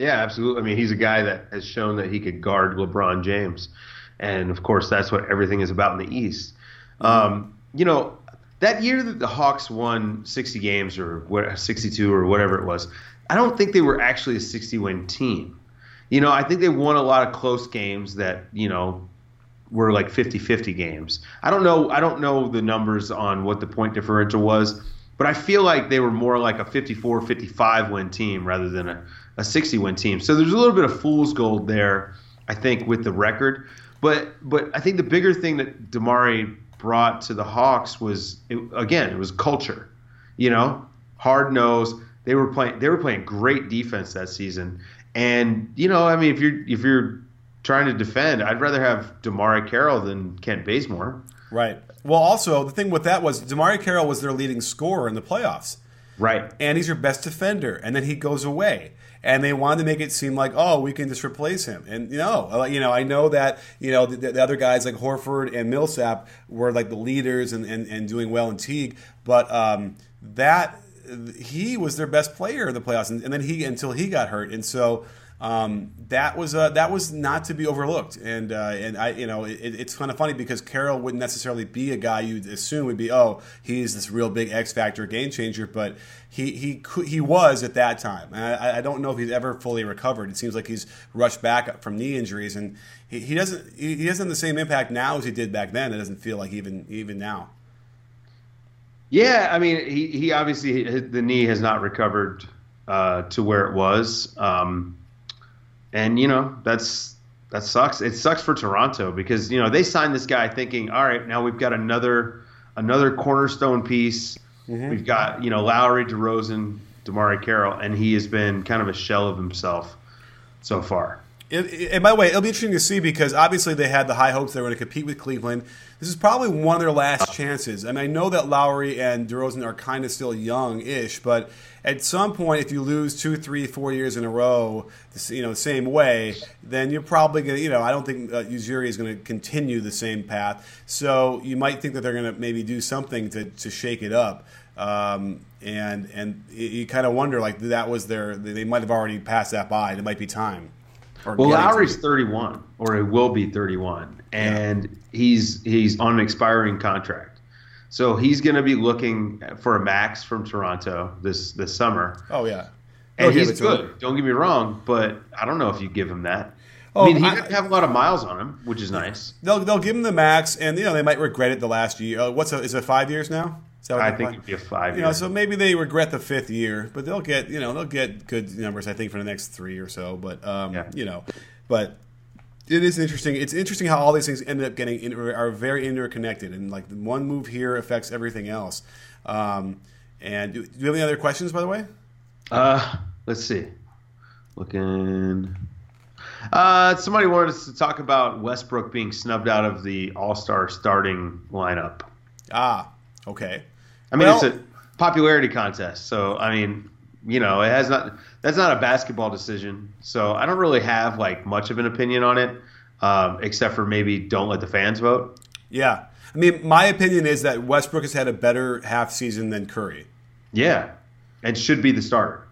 Yeah, absolutely. I mean, he's a guy that has shown that he could guard LeBron James, and of course, that's what everything is about in the East. Um, you know, that year that the Hawks won 60 games or what, 62 or whatever it was, I don't think they were actually a 60 win team. You know, I think they won a lot of close games that, you know, were like 50-50 games. I don't know I don't know the numbers on what the point differential was, but I feel like they were more like a 54-55 win team rather than a, a 60 win team. So there's a little bit of fool's gold there, I think, with the record. But but I think the bigger thing that DeMarre brought to the Hawks was it, again, it was culture. You know, hard nose. They were playing they were playing great defense that season. And you know, I mean, if you're if you're trying to defend, I'd rather have DeMarre Carroll than Kent Bazemore. Right. Well, also the thing with that was DeMarre Carroll was their leading scorer in the playoffs. Right. And he's your best defender, and then he goes away. And they wanted to make it seem like, oh, we can just replace him. And you know, you know, I know that you know the, the other guys like Horford and Millsap were like the leaders and, and, and doing well in Teague, but um, that he was their best player in the playoffs, and, and then he until he got hurt, and so um, that was uh, that was not to be overlooked. And uh, and I you know it, it's kind of funny because Carroll wouldn't necessarily be a guy you'd assume would be oh he's this real big X factor game changer, but he he he was at that time. And I, I don't know if he's ever fully recovered. It seems like he's rushed back from knee injuries, and he, he doesn't he doesn't have the same impact now as he did back then. It doesn't feel like even even now. Yeah, I mean, he, he obviously the knee has not recovered uh, to where it was, um, and you know that's that sucks. It sucks for Toronto because you know they signed this guy thinking, all right, now we've got another another cornerstone piece. Mm-hmm. We've got you know Lowry, DeRozan, DeMarre Carroll, and he has been kind of a shell of himself so far. It, it, and by the way, it'll be interesting to see because obviously they had the high hopes they were going to compete with Cleveland. This is probably one of their last chances. And I know that Lowry and DeRozan are kind of still young-ish, but at some point, if you lose two, three, four years in a row, you know, the same way, then you're probably going to, you know, I don't think uh, is going to continue the same path. So you might think that they're going to maybe do something to, to shake it up. Um, and and you kind of wonder like that was their they might have already passed that by. It might be time. Well, Lowry's 31, or he will be 31, and yeah. he's he's on an expiring contract. So he's going to be looking for a max from Toronto this this summer. Oh yeah, and he's good. Him. Don't get me wrong, but I don't know if you give him that. Oh, I mean, he I, have a lot of miles on him, which is nice. They'll they'll give him the max, and you know they might regret it the last year. Uh, what's a, is it five years now? I think it'd be a five. You know, so maybe they regret the fifth year, but they'll get you know they'll get good numbers I think for the next three or so. But um, yeah. you know, but it is interesting. It's interesting how all these things end up getting in, are very interconnected, and like one move here affects everything else. Um, and do, do, you have any other questions, by the way? Uh, let's see. Looking. Uh, somebody wanted us to talk about Westbrook being snubbed out of the All Star starting lineup. Ah, okay. I mean, well, it's a popularity contest, so I mean, you know, it has not. That's not a basketball decision, so I don't really have like much of an opinion on it, um, except for maybe don't let the fans vote. Yeah, I mean, my opinion is that Westbrook has had a better half season than Curry. Yeah, and should be the starter.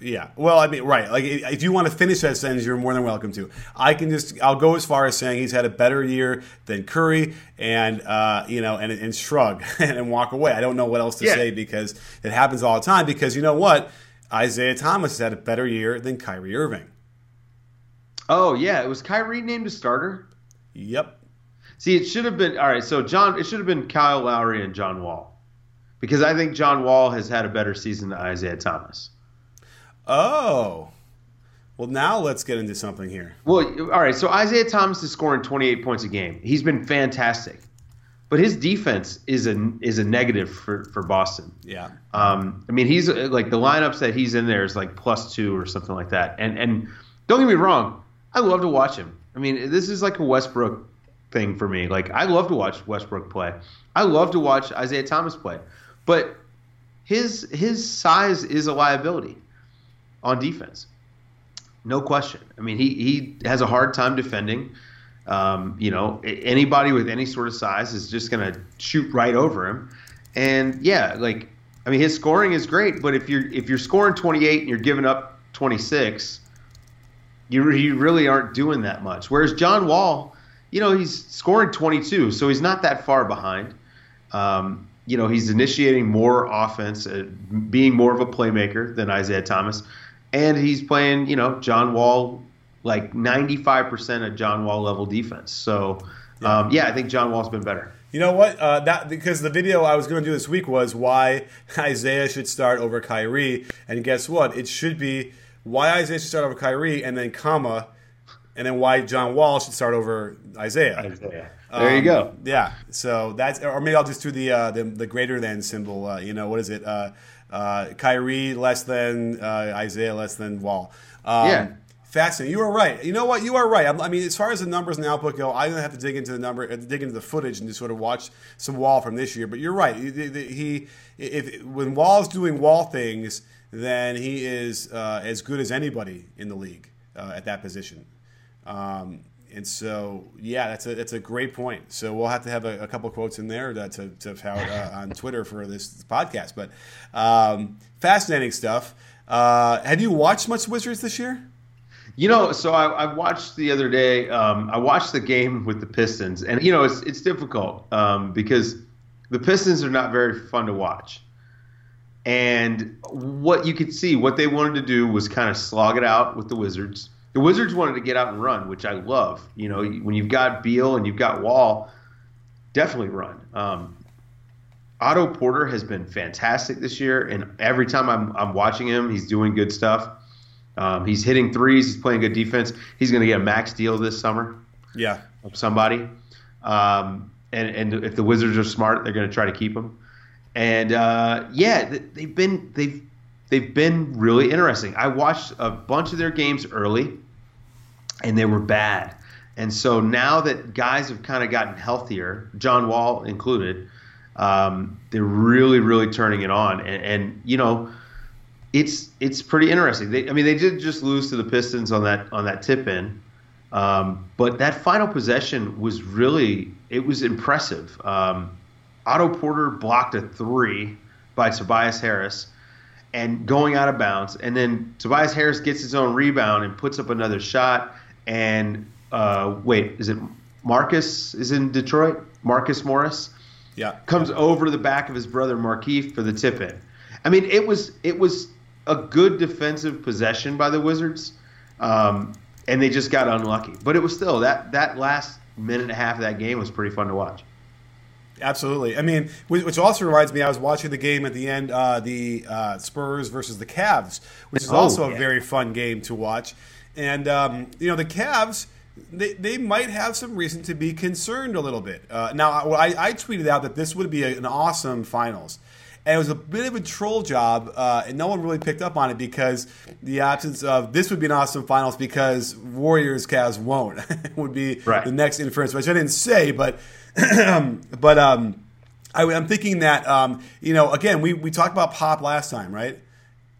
Yeah. Well, I mean, right. Like, if you want to finish that sentence, you're more than welcome to. I can just, I'll go as far as saying he's had a better year than Curry, and uh, you know, and, and shrug and walk away. I don't know what else to yeah. say because it happens all the time. Because you know what, Isaiah Thomas has had a better year than Kyrie Irving. Oh yeah, it was Kyrie named a starter. Yep. See, it should have been all right. So John, it should have been Kyle Lowry and John Wall, because I think John Wall has had a better season than Isaiah Thomas. Oh. Well, now let's get into something here. Well, all right. So Isaiah Thomas is scoring 28 points a game. He's been fantastic, but his defense is a is a negative for, for Boston. Yeah. Um, I mean, he's like the lineups that he's in there is like plus two or something like that. And and don't get me wrong, I love to watch him. I mean, this is like a Westbrook thing for me. Like I love to watch Westbrook play. I love to watch Isaiah Thomas play, but his his size is a liability on defense. No question. I mean, he he has a hard time defending. Um, you know, anybody with any sort of size is just going to shoot right over him. And yeah, like I mean, his scoring is great, but if you're if you're scoring 28 and you're giving up 26, you you really aren't doing that much. Whereas John Wall, you know, he's scoring 22, so he's not that far behind. Um, you know, he's initiating more offense, uh, being more of a playmaker than Isaiah Thomas, and he's playing, you know, John Wall like 95% of John Wall level defense. So, um, yeah, I think John Wall's been better. You know what? Uh, that because the video I was going to do this week was why Isaiah should start over Kyrie, and guess what? It should be why Isaiah should start over Kyrie, and then comma, and then why John Wall should start over Isaiah. Isaiah. There um, you go. Yeah. So that's, or maybe I'll just do the uh, the, the, greater than symbol. Uh, you know, what is it? Uh, Kyrie less than uh, Isaiah less than Wall. Um, yeah. Fascinating. You are right. You know what? You are right. I mean, as far as the numbers and the output go, I'm gonna have to dig into the number, uh, dig into the footage, and just sort of watch some Wall from this year. But you're right. He, if when Wall's doing Wall things, then he is uh, as good as anybody in the league uh, at that position. Um, and so, yeah, that's a that's a great point. So we'll have to have a, a couple quotes in there to to, have uh, on Twitter for this podcast. But um, fascinating stuff. Uh, have you watched much Wizards this year? You know, so I, I watched the other day. Um, I watched the game with the Pistons, and you know, it's it's difficult um, because the Pistons are not very fun to watch. And what you could see, what they wanted to do was kind of slog it out with the Wizards. The Wizards wanted to get out and run, which I love. You know, when you've got Beal and you've got Wall, definitely run. Um, Otto Porter has been fantastic this year, and every time I'm, I'm watching him, he's doing good stuff. Um, he's hitting threes. He's playing good defense. He's going to get a max deal this summer. Yeah, of somebody. Um, and and if the Wizards are smart, they're going to try to keep him. And uh, yeah, they've been they've they've been really interesting. I watched a bunch of their games early, and they were bad. And so now that guys have kind of gotten healthier, John Wall included, um, they're really really turning it on. And, and you know it's it's pretty interesting. They, I mean, they did just lose to the Pistons on that on that tip in, um, but that final possession was really it was impressive. Um, Otto Porter blocked a three by Tobias Harris, and going out of bounds, and then Tobias Harris gets his own rebound and puts up another shot. And uh, wait, is it Marcus is in Detroit? Marcus Morris, yeah, comes over the back of his brother Markieff for the tip in. I mean, it was it was a good defensive possession by the Wizards, um, and they just got unlucky. But it was still that that last minute and a half of that game was pretty fun to watch. Absolutely. I mean, which also reminds me, I was watching the game at the end, uh, the uh, Spurs versus the Cavs, which is oh, also yeah. a very fun game to watch. And um, you know, the Cavs. They, they might have some reason to be concerned a little bit. Uh, now, I, I tweeted out that this would be a, an awesome finals and it was a bit of a troll job, uh, and no one really picked up on it because the absence of this would be an awesome finals because Warriors Cavs won't would be right. the next inference, which I didn't say, but but um, I, am thinking that um, you know again we we talked about Pop last time, right?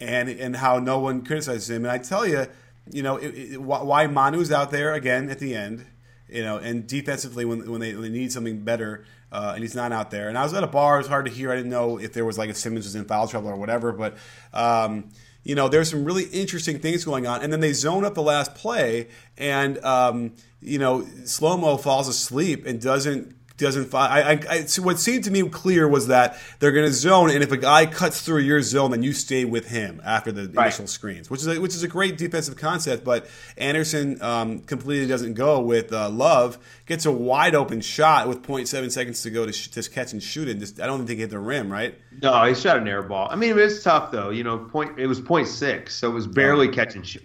And and how no one criticizes him, and I tell you, you know it, it, why Manu's out there again at the end, you know, and defensively when when they, when they need something better uh, and he's not out there. And I was at a bar; it was hard to hear. I didn't know if there was like if Simmons was in foul trouble or whatever. But um, you know, there's some really interesting things going on. And then they zone up the last play, and um, you know, slow mo falls asleep and doesn't doesn't. I, I, I so what seemed to me clear was that they're going to zone, and if a guy cuts through your zone, then you stay with him after the right. initial screens, which is a, which is a great defensive concept. But Anderson um, completely doesn't go with uh, Love. Gets a wide open shot with 0.7 seconds to go to, sh- to catch and shoot it. Just, I don't think he hit the rim, right? No, he shot an air ball. I mean, it was tough though. You know, point it was 0.6, so it was barely catch and shoot.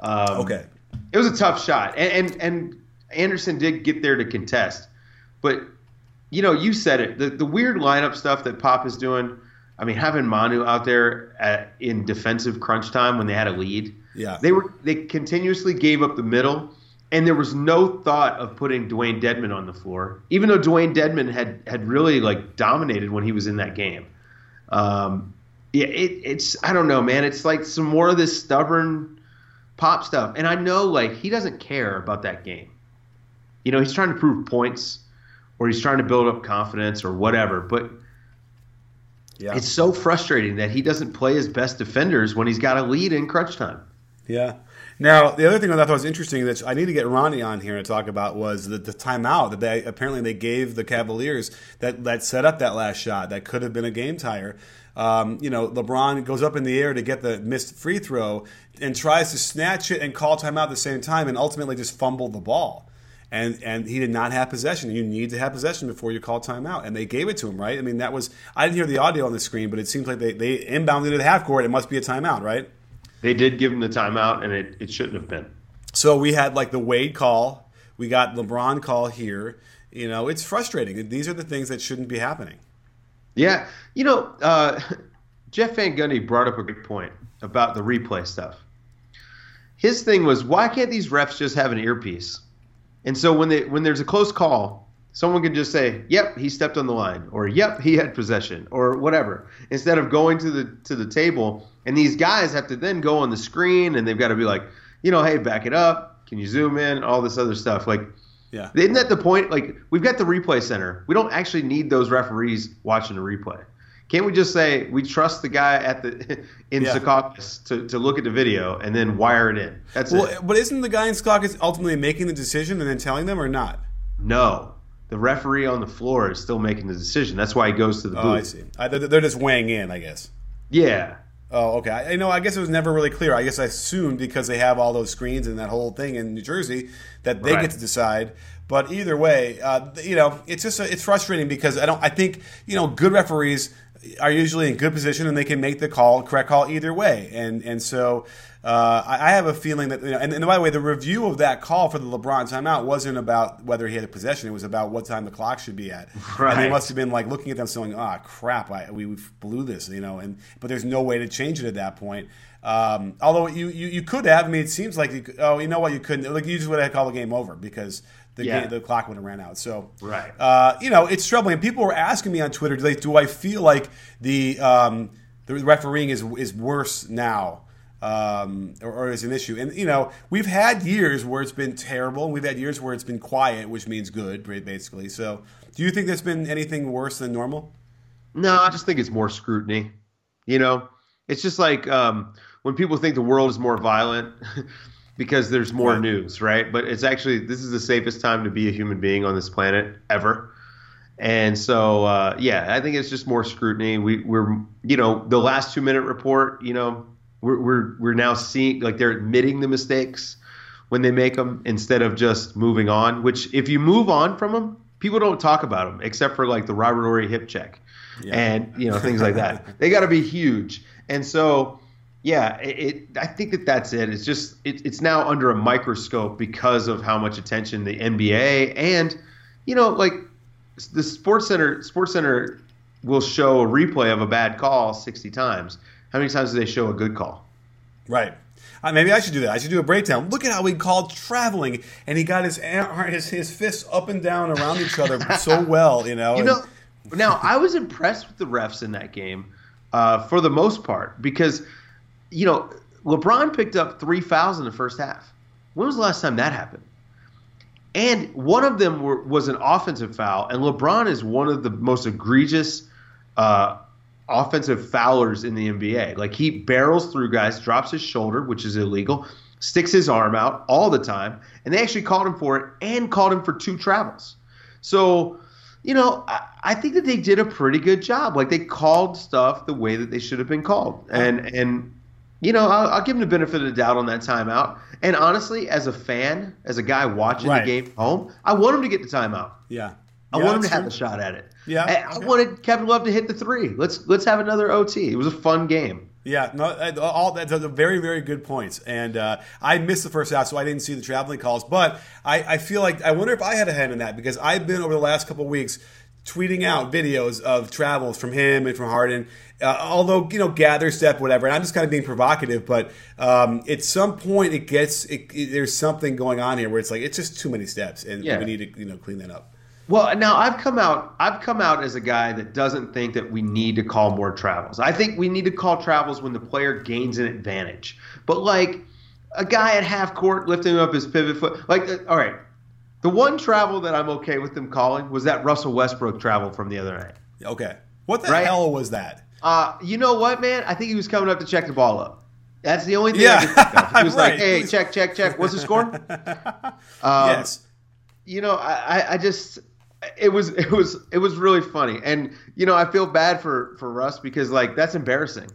Um, okay, it was a tough shot, and, and and Anderson did get there to contest. But you know, you said it. The the weird lineup stuff that Pop is doing. I mean, having Manu out there at, in defensive crunch time when they had a lead. Yeah. They were they continuously gave up the middle, and there was no thought of putting Dewayne Dedmon on the floor, even though Dewayne Dedmon had had really like dominated when he was in that game. Um, yeah, it, it's I don't know, man. It's like some more of this stubborn pop stuff, and I know like he doesn't care about that game. You know, he's trying to prove points, or he's trying to build up confidence, or whatever. But yeah. it's so frustrating that he doesn't play his best defenders when he's got a lead in crunch time. Yeah. Now, the other thing that I thought was interesting that I need to get Ronnie on here to talk about was the, the timeout that they apparently they gave the Cavaliers that, that set up that last shot that could have been a game tire. Um, you know, LeBron goes up in the air to get the missed free throw and tries to snatch it and call timeout at the same time and ultimately just fumble the ball. And, and he did not have possession. You need to have possession before you call timeout. And they gave it to him, right? I mean, that was, I didn't hear the audio on the screen, but it seems like they, they inbounded at half court. It must be a timeout, right? They did give him the timeout, and it, it shouldn't have been. So we had like the Wade call. We got LeBron call here. You know, it's frustrating. These are the things that shouldn't be happening. Yeah. You know, uh, Jeff Van Gundy brought up a good point about the replay stuff. His thing was, why can't these refs just have an earpiece? And so when they when there's a close call, someone can just say, "Yep, he stepped on the line," or "Yep, he had possession," or whatever, instead of going to the to the table and these guys have to then go on the screen and they've got to be like, you know, hey, back it up. Can you zoom in? All this other stuff. Like, yeah. Isn't that the point? Like, we've got the replay center. We don't actually need those referees watching the replay. Can't we just say we trust the guy at the in yeah. Secaucus to, to look at the video and then wire it in? That's well, it. But isn't the guy in Secaucus ultimately making the decision and then telling them or not? No. The referee on the floor is still making the decision. That's why he goes to the booth. Oh, I see. I, they're just weighing in, I guess. Yeah. Oh, okay. I, you know, I guess it was never really clear. I guess I assumed because they have all those screens and that whole thing in New Jersey that they right. get to decide. But either way, uh, you know, it's just it's frustrating because I don't. I think you know, good referees are usually in good position and they can make the call, correct call either way. And and so uh, I, I, have a feeling that, you know, and, and, by the way, the review of that call for the LeBron timeout wasn't about whether he had a possession. It was about what time the clock should be at. Right. And they must have been like looking at them saying, "Ah, oh, crap, I, we blew this," you know. And but there's no way to change it at that point. Um, although you, you, you could have. I mean, it seems like you, oh, you know what, you couldn't. Like you just would have called the game over because the, yeah. game, the clock would have ran out. So, right. Uh, you know, it's troubling. People were asking me on Twitter, do, they, do I feel like the um, the refereeing is is worse now? um, or, or is an issue. And you know, we've had years where it's been terrible, and we've had years where it's been quiet, which means good, basically. So, do you think there's been anything worse than normal? No, I just think it's more scrutiny. You know, it's just like um, when people think the world is more violent. because there's more right. news, right? But it's actually this is the safest time to be a human being on this planet ever. And so, uh, yeah, I think it's just more scrutiny. We, we're, you know, the last two minute report, you know, we're, we're, we're now seeing like they're admitting the mistakes when they make them instead of just moving on. Which if you move on from them, people don't talk about them except for like the Robert Horry hip check yeah. and you know things like that. they got to be huge. And so yeah, it, it, I think that that's it. It's just it, it's now under a microscope because of how much attention the NBA and you know like the Sports Center Sports Center will show a replay of a bad call 60 times how many times do they show a good call? Right. Uh, maybe I should do that. I should do a breakdown. Look at how he called traveling, and he got his his, his fists up and down around each other so well. You know. You know. now I was impressed with the refs in that game, uh, for the most part, because you know LeBron picked up three fouls in the first half. When was the last time that happened? And one of them were, was an offensive foul, and LeBron is one of the most egregious uh, offensive foulers in the NBA. Like he barrels through guys, drops his shoulder, which is illegal, sticks his arm out all the time, and they actually called him for it and called him for two travels. So, you know, I, I think that they did a pretty good job. Like they called stuff the way that they should have been called, and and you know, I'll, I'll, give him the benefit of the doubt on that timeout. And honestly, as a fan, as a guy watching right. the game home, I want him to get the timeout. Yeah. I yeah, want him to have a shot at it. Yeah, I, I wanted Kevin Love to hit the three. Let's let's have another OT. It was a fun game. Yeah, no, uh, all that's a very, very good points. And uh, I missed the first half, so I didn't see the traveling calls. But I, I feel like I wonder if I had a hand in that because I've been over the last couple weeks tweeting out videos of travels from him and from Harden. Uh, although you know, gather step, whatever. And I'm just kind of being provocative, but um, at some point, it gets it, it, there's something going on here where it's like it's just too many steps, and yeah. we need to you know clean that up. Well, now I've come out. I've come out as a guy that doesn't think that we need to call more travels. I think we need to call travels when the player gains an advantage. But like a guy at half court lifting up his pivot foot, like uh, all right, the one travel that I'm okay with them calling was that Russell Westbrook travel from the other night. Okay, what the right? hell was that? Uh, you know what, man? I think he was coming up to check the ball up. That's the only thing yeah. I think of. He was right. like, "Hey, check, check, check. What's the score?" Um, yes. You know, I, I just it was it was it was really funny, and you know, I feel bad for for Russ because like that's embarrassing.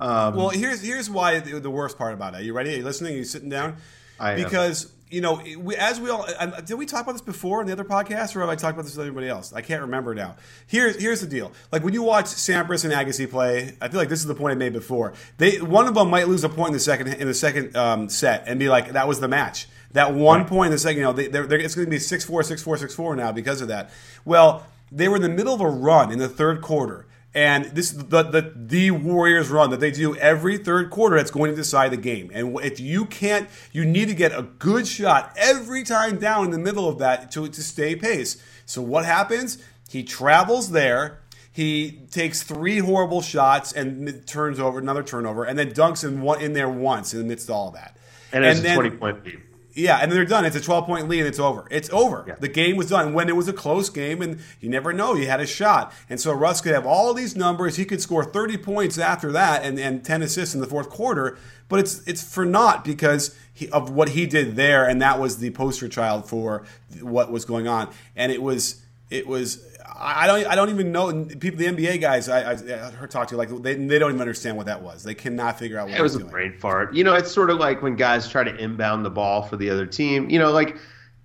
Um, well, here's here's why the, the, worst part about it. Are you ready? Are you listening? Are you sitting down? I because. You know, we, as we all did, we talk about this before in the other podcast, or have I talked about this with anybody else? I can't remember now. Here's here's the deal: like when you watch Sampras and Agassi play, I feel like this is the point I made before. They one of them might lose a point in the second in the second um, set and be like, "That was the match." That one right. point in the second, you know, they, they're, they're, it's going to be 6 4, 6 4, 6 4 now because of that. Well, they were in the middle of a run in the third quarter and this is the, the, the Warriors run that they do every third quarter that's going to decide the game. And if you can't, you need to get a good shot every time down in the middle of that to, to stay pace. So what happens? He travels there. He takes three horrible shots and turns over another turnover, and then dunks in one in there once in the midst of all of that. And, and it's then, a twenty point lead. Yeah, and then they're done. It's a 12 point lead and it's over. It's over. Yeah. The game was done. When it was a close game, and you never know, you had a shot. And so Russ could have all these numbers. He could score 30 points after that and, and 10 assists in the fourth quarter. But it's it's for naught because he, of what he did there, and that was the poster child for what was going on. And it was it was I don't I don't even know people the NBA guys I, I heard talk to like they, they don't even understand what that was. They cannot figure out what it was doing. a brain fart. You know, it's sort of like when guys try to inbound the ball for the other team. You know, like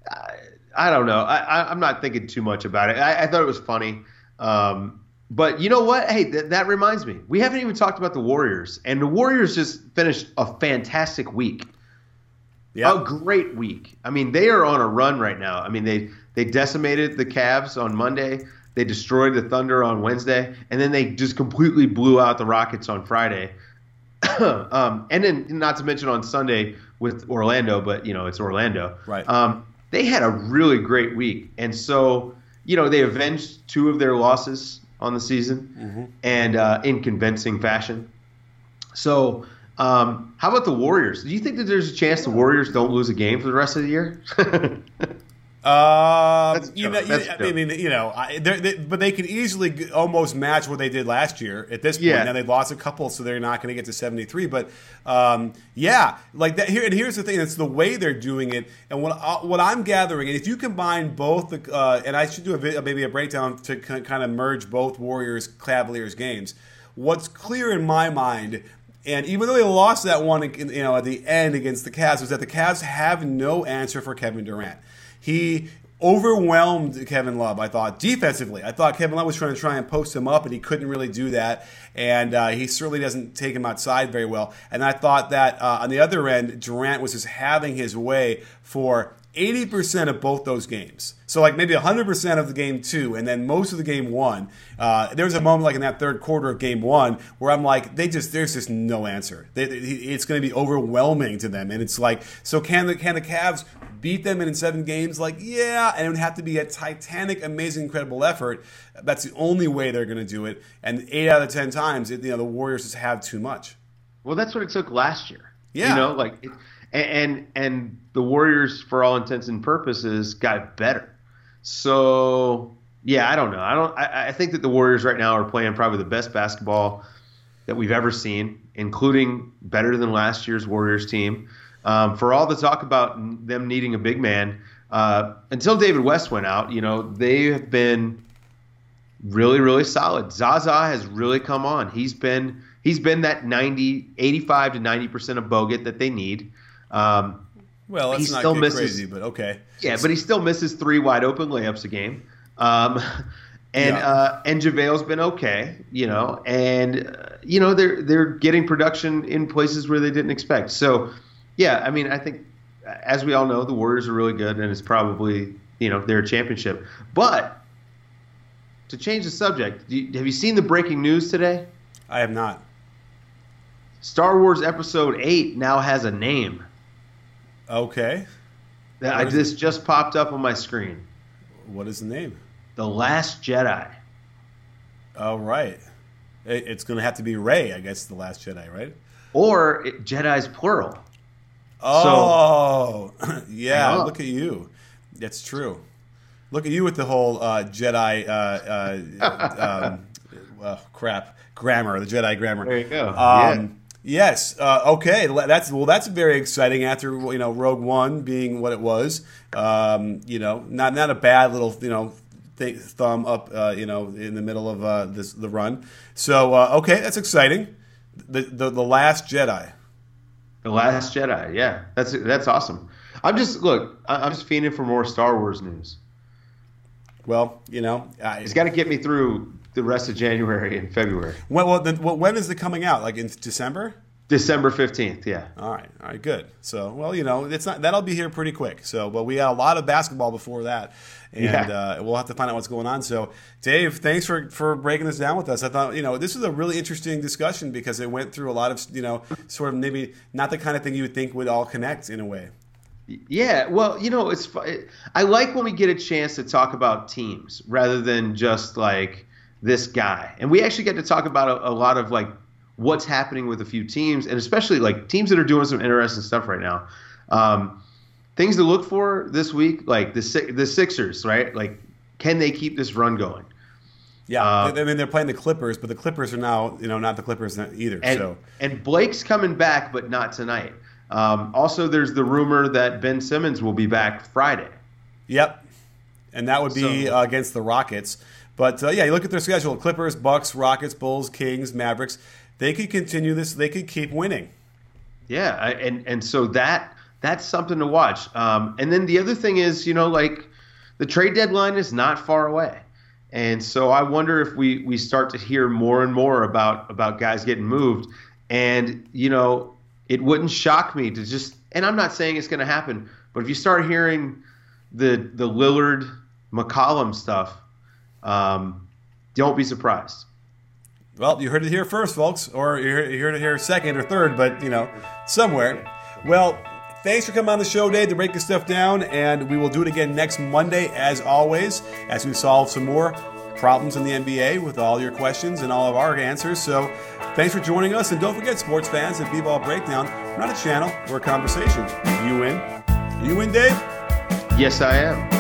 I, I don't know. I, am not thinking too much about it. I, I thought it was funny. Um, but you know what? Hey, th- that reminds me. We haven't even talked about the Warriors, and the Warriors just finished a fantastic week. Yeah, a great week. I mean, they are on a run right now. I mean, they they decimated the Cavs on Monday. They destroyed the Thunder on Wednesday, and then they just completely blew out the Rockets on Friday. um, and then, not to mention on Sunday with Orlando, but you know it's Orlando. Right. Um, they had a really great week, and so you know they avenged two of their losses on the season, mm-hmm. and uh, in convincing fashion. So, um, how about the Warriors? Do you think that there's a chance the Warriors don't lose a game for the rest of the year? Um, you know, I mean, you know, I, they, but they can easily almost match what they did last year at this point. Yeah. Now they've lost a couple, so they're not going to get to seventy three. But um, yeah, like that. Here and here's the thing: it's the way they're doing it, and what uh, what I'm gathering. And if you combine both the, uh, and I should do a, maybe a breakdown to kind of merge both Warriors Cavaliers games. What's clear in my mind and even though they lost that one, you know, at the end against the Cavs, was that the Cavs have no answer for Kevin Durant. He overwhelmed Kevin Love. I thought defensively. I thought Kevin Love was trying to try and post him up, and he couldn't really do that. And uh, he certainly doesn't take him outside very well. And I thought that uh, on the other end, Durant was just having his way for 80% of both those games. So, like maybe 100% of the game two, and then most of the game one. Uh, there was a moment, like in that third quarter of game one, where I'm like, they just, there's just no answer. They, it's going to be overwhelming to them. And it's like, so can the, can the Cavs beat them in seven games? Like, yeah, and it would have to be a titanic, amazing, incredible effort. That's the only way they're going to do it. And eight out of 10 times, it, you know, the Warriors just have too much. Well, that's what it took last year. Yeah. You know, like, it, and and the Warriors, for all intents and purposes, got better. So yeah, I don't know. I don't. I, I, think that the Warriors right now are playing probably the best basketball that we've ever seen, including better than last year's Warriors team. Um, for all the talk about them needing a big man, uh, until David West went out, you know they have been really, really solid. Zaza has really come on. He's been he's been that 90, 85 to 90 percent of Bogut that they need. Um, well, he still misses, crazy, but okay. Yeah, but he still misses three wide open layups a game. Um, and yeah. uh, and JaVale's been okay, you know, and uh, you know they're they're getting production in places where they didn't expect. So, yeah, I mean, I think as we all know, the Warriors are really good, and it's probably you know their championship. But to change the subject, you, have you seen the breaking news today? I have not. Star Wars Episode 8 now has a name. Okay. That I, this just popped up on my screen. What is the name? The Last Jedi. Oh, right. It's going to have to be Rey, I guess, the Last Jedi, right? Or it, Jedi's plural. Oh, so, yeah. Look at you. That's true. Look at you with the whole uh, Jedi uh, uh, um, crap grammar, the Jedi grammar. There you go. Um, yeah. Yes. Uh, okay. That's well. That's very exciting. After you know, Rogue One being what it was, um, you know, not not a bad little you know th- thumb up, uh, you know, in the middle of uh, this the run. So okay, that's exciting. The, the the Last Jedi. The Last Jedi. Yeah, that's that's awesome. I'm just look. I'm just fiending for more Star Wars news. Well, you know, I, it's got to get me through the rest of January and February. When, well, then, when is it coming out? Like in December? December fifteenth. Yeah. All right. All right. Good. So, well, you know, it's not that'll be here pretty quick. So, but we got a lot of basketball before that, and yeah. uh, we'll have to find out what's going on. So, Dave, thanks for for breaking this down with us. I thought you know this was a really interesting discussion because it went through a lot of you know sort of maybe not the kind of thing you would think would all connect in a way. Yeah, well, you know, it's I like when we get a chance to talk about teams rather than just like this guy. And we actually get to talk about a, a lot of like what's happening with a few teams, and especially like teams that are doing some interesting stuff right now. Um, things to look for this week, like the the Sixers, right? Like, can they keep this run going? Yeah, uh, I mean they're playing the Clippers, but the Clippers are now you know not the Clippers either. And, so and Blake's coming back, but not tonight. Um, also, there's the rumor that Ben Simmons will be back Friday. Yep, and that would be so, uh, against the Rockets. But uh, yeah, you look at their schedule: Clippers, Bucks, Rockets, Bulls, Kings, Mavericks. They could continue this. They could keep winning. Yeah, and and so that that's something to watch. Um, and then the other thing is, you know, like the trade deadline is not far away, and so I wonder if we we start to hear more and more about about guys getting moved. And you know, it wouldn't shock me to just and I'm not saying it's going to happen, but if you start hearing the the Lillard McCollum stuff, um, don't be surprised. Well, you heard it here first, folks, or you heard it here second or third, but you know, somewhere. Well, thanks for coming on the show, Dave, to break this stuff down, and we will do it again next Monday, as always, as we solve some more problems in the NBA with all your questions and all of our answers. So thanks for joining us. And don't forget, sports fans, at B-Ball Breakdown, we're not a channel, we're a conversation. You in? You in, Dave? Yes, I am.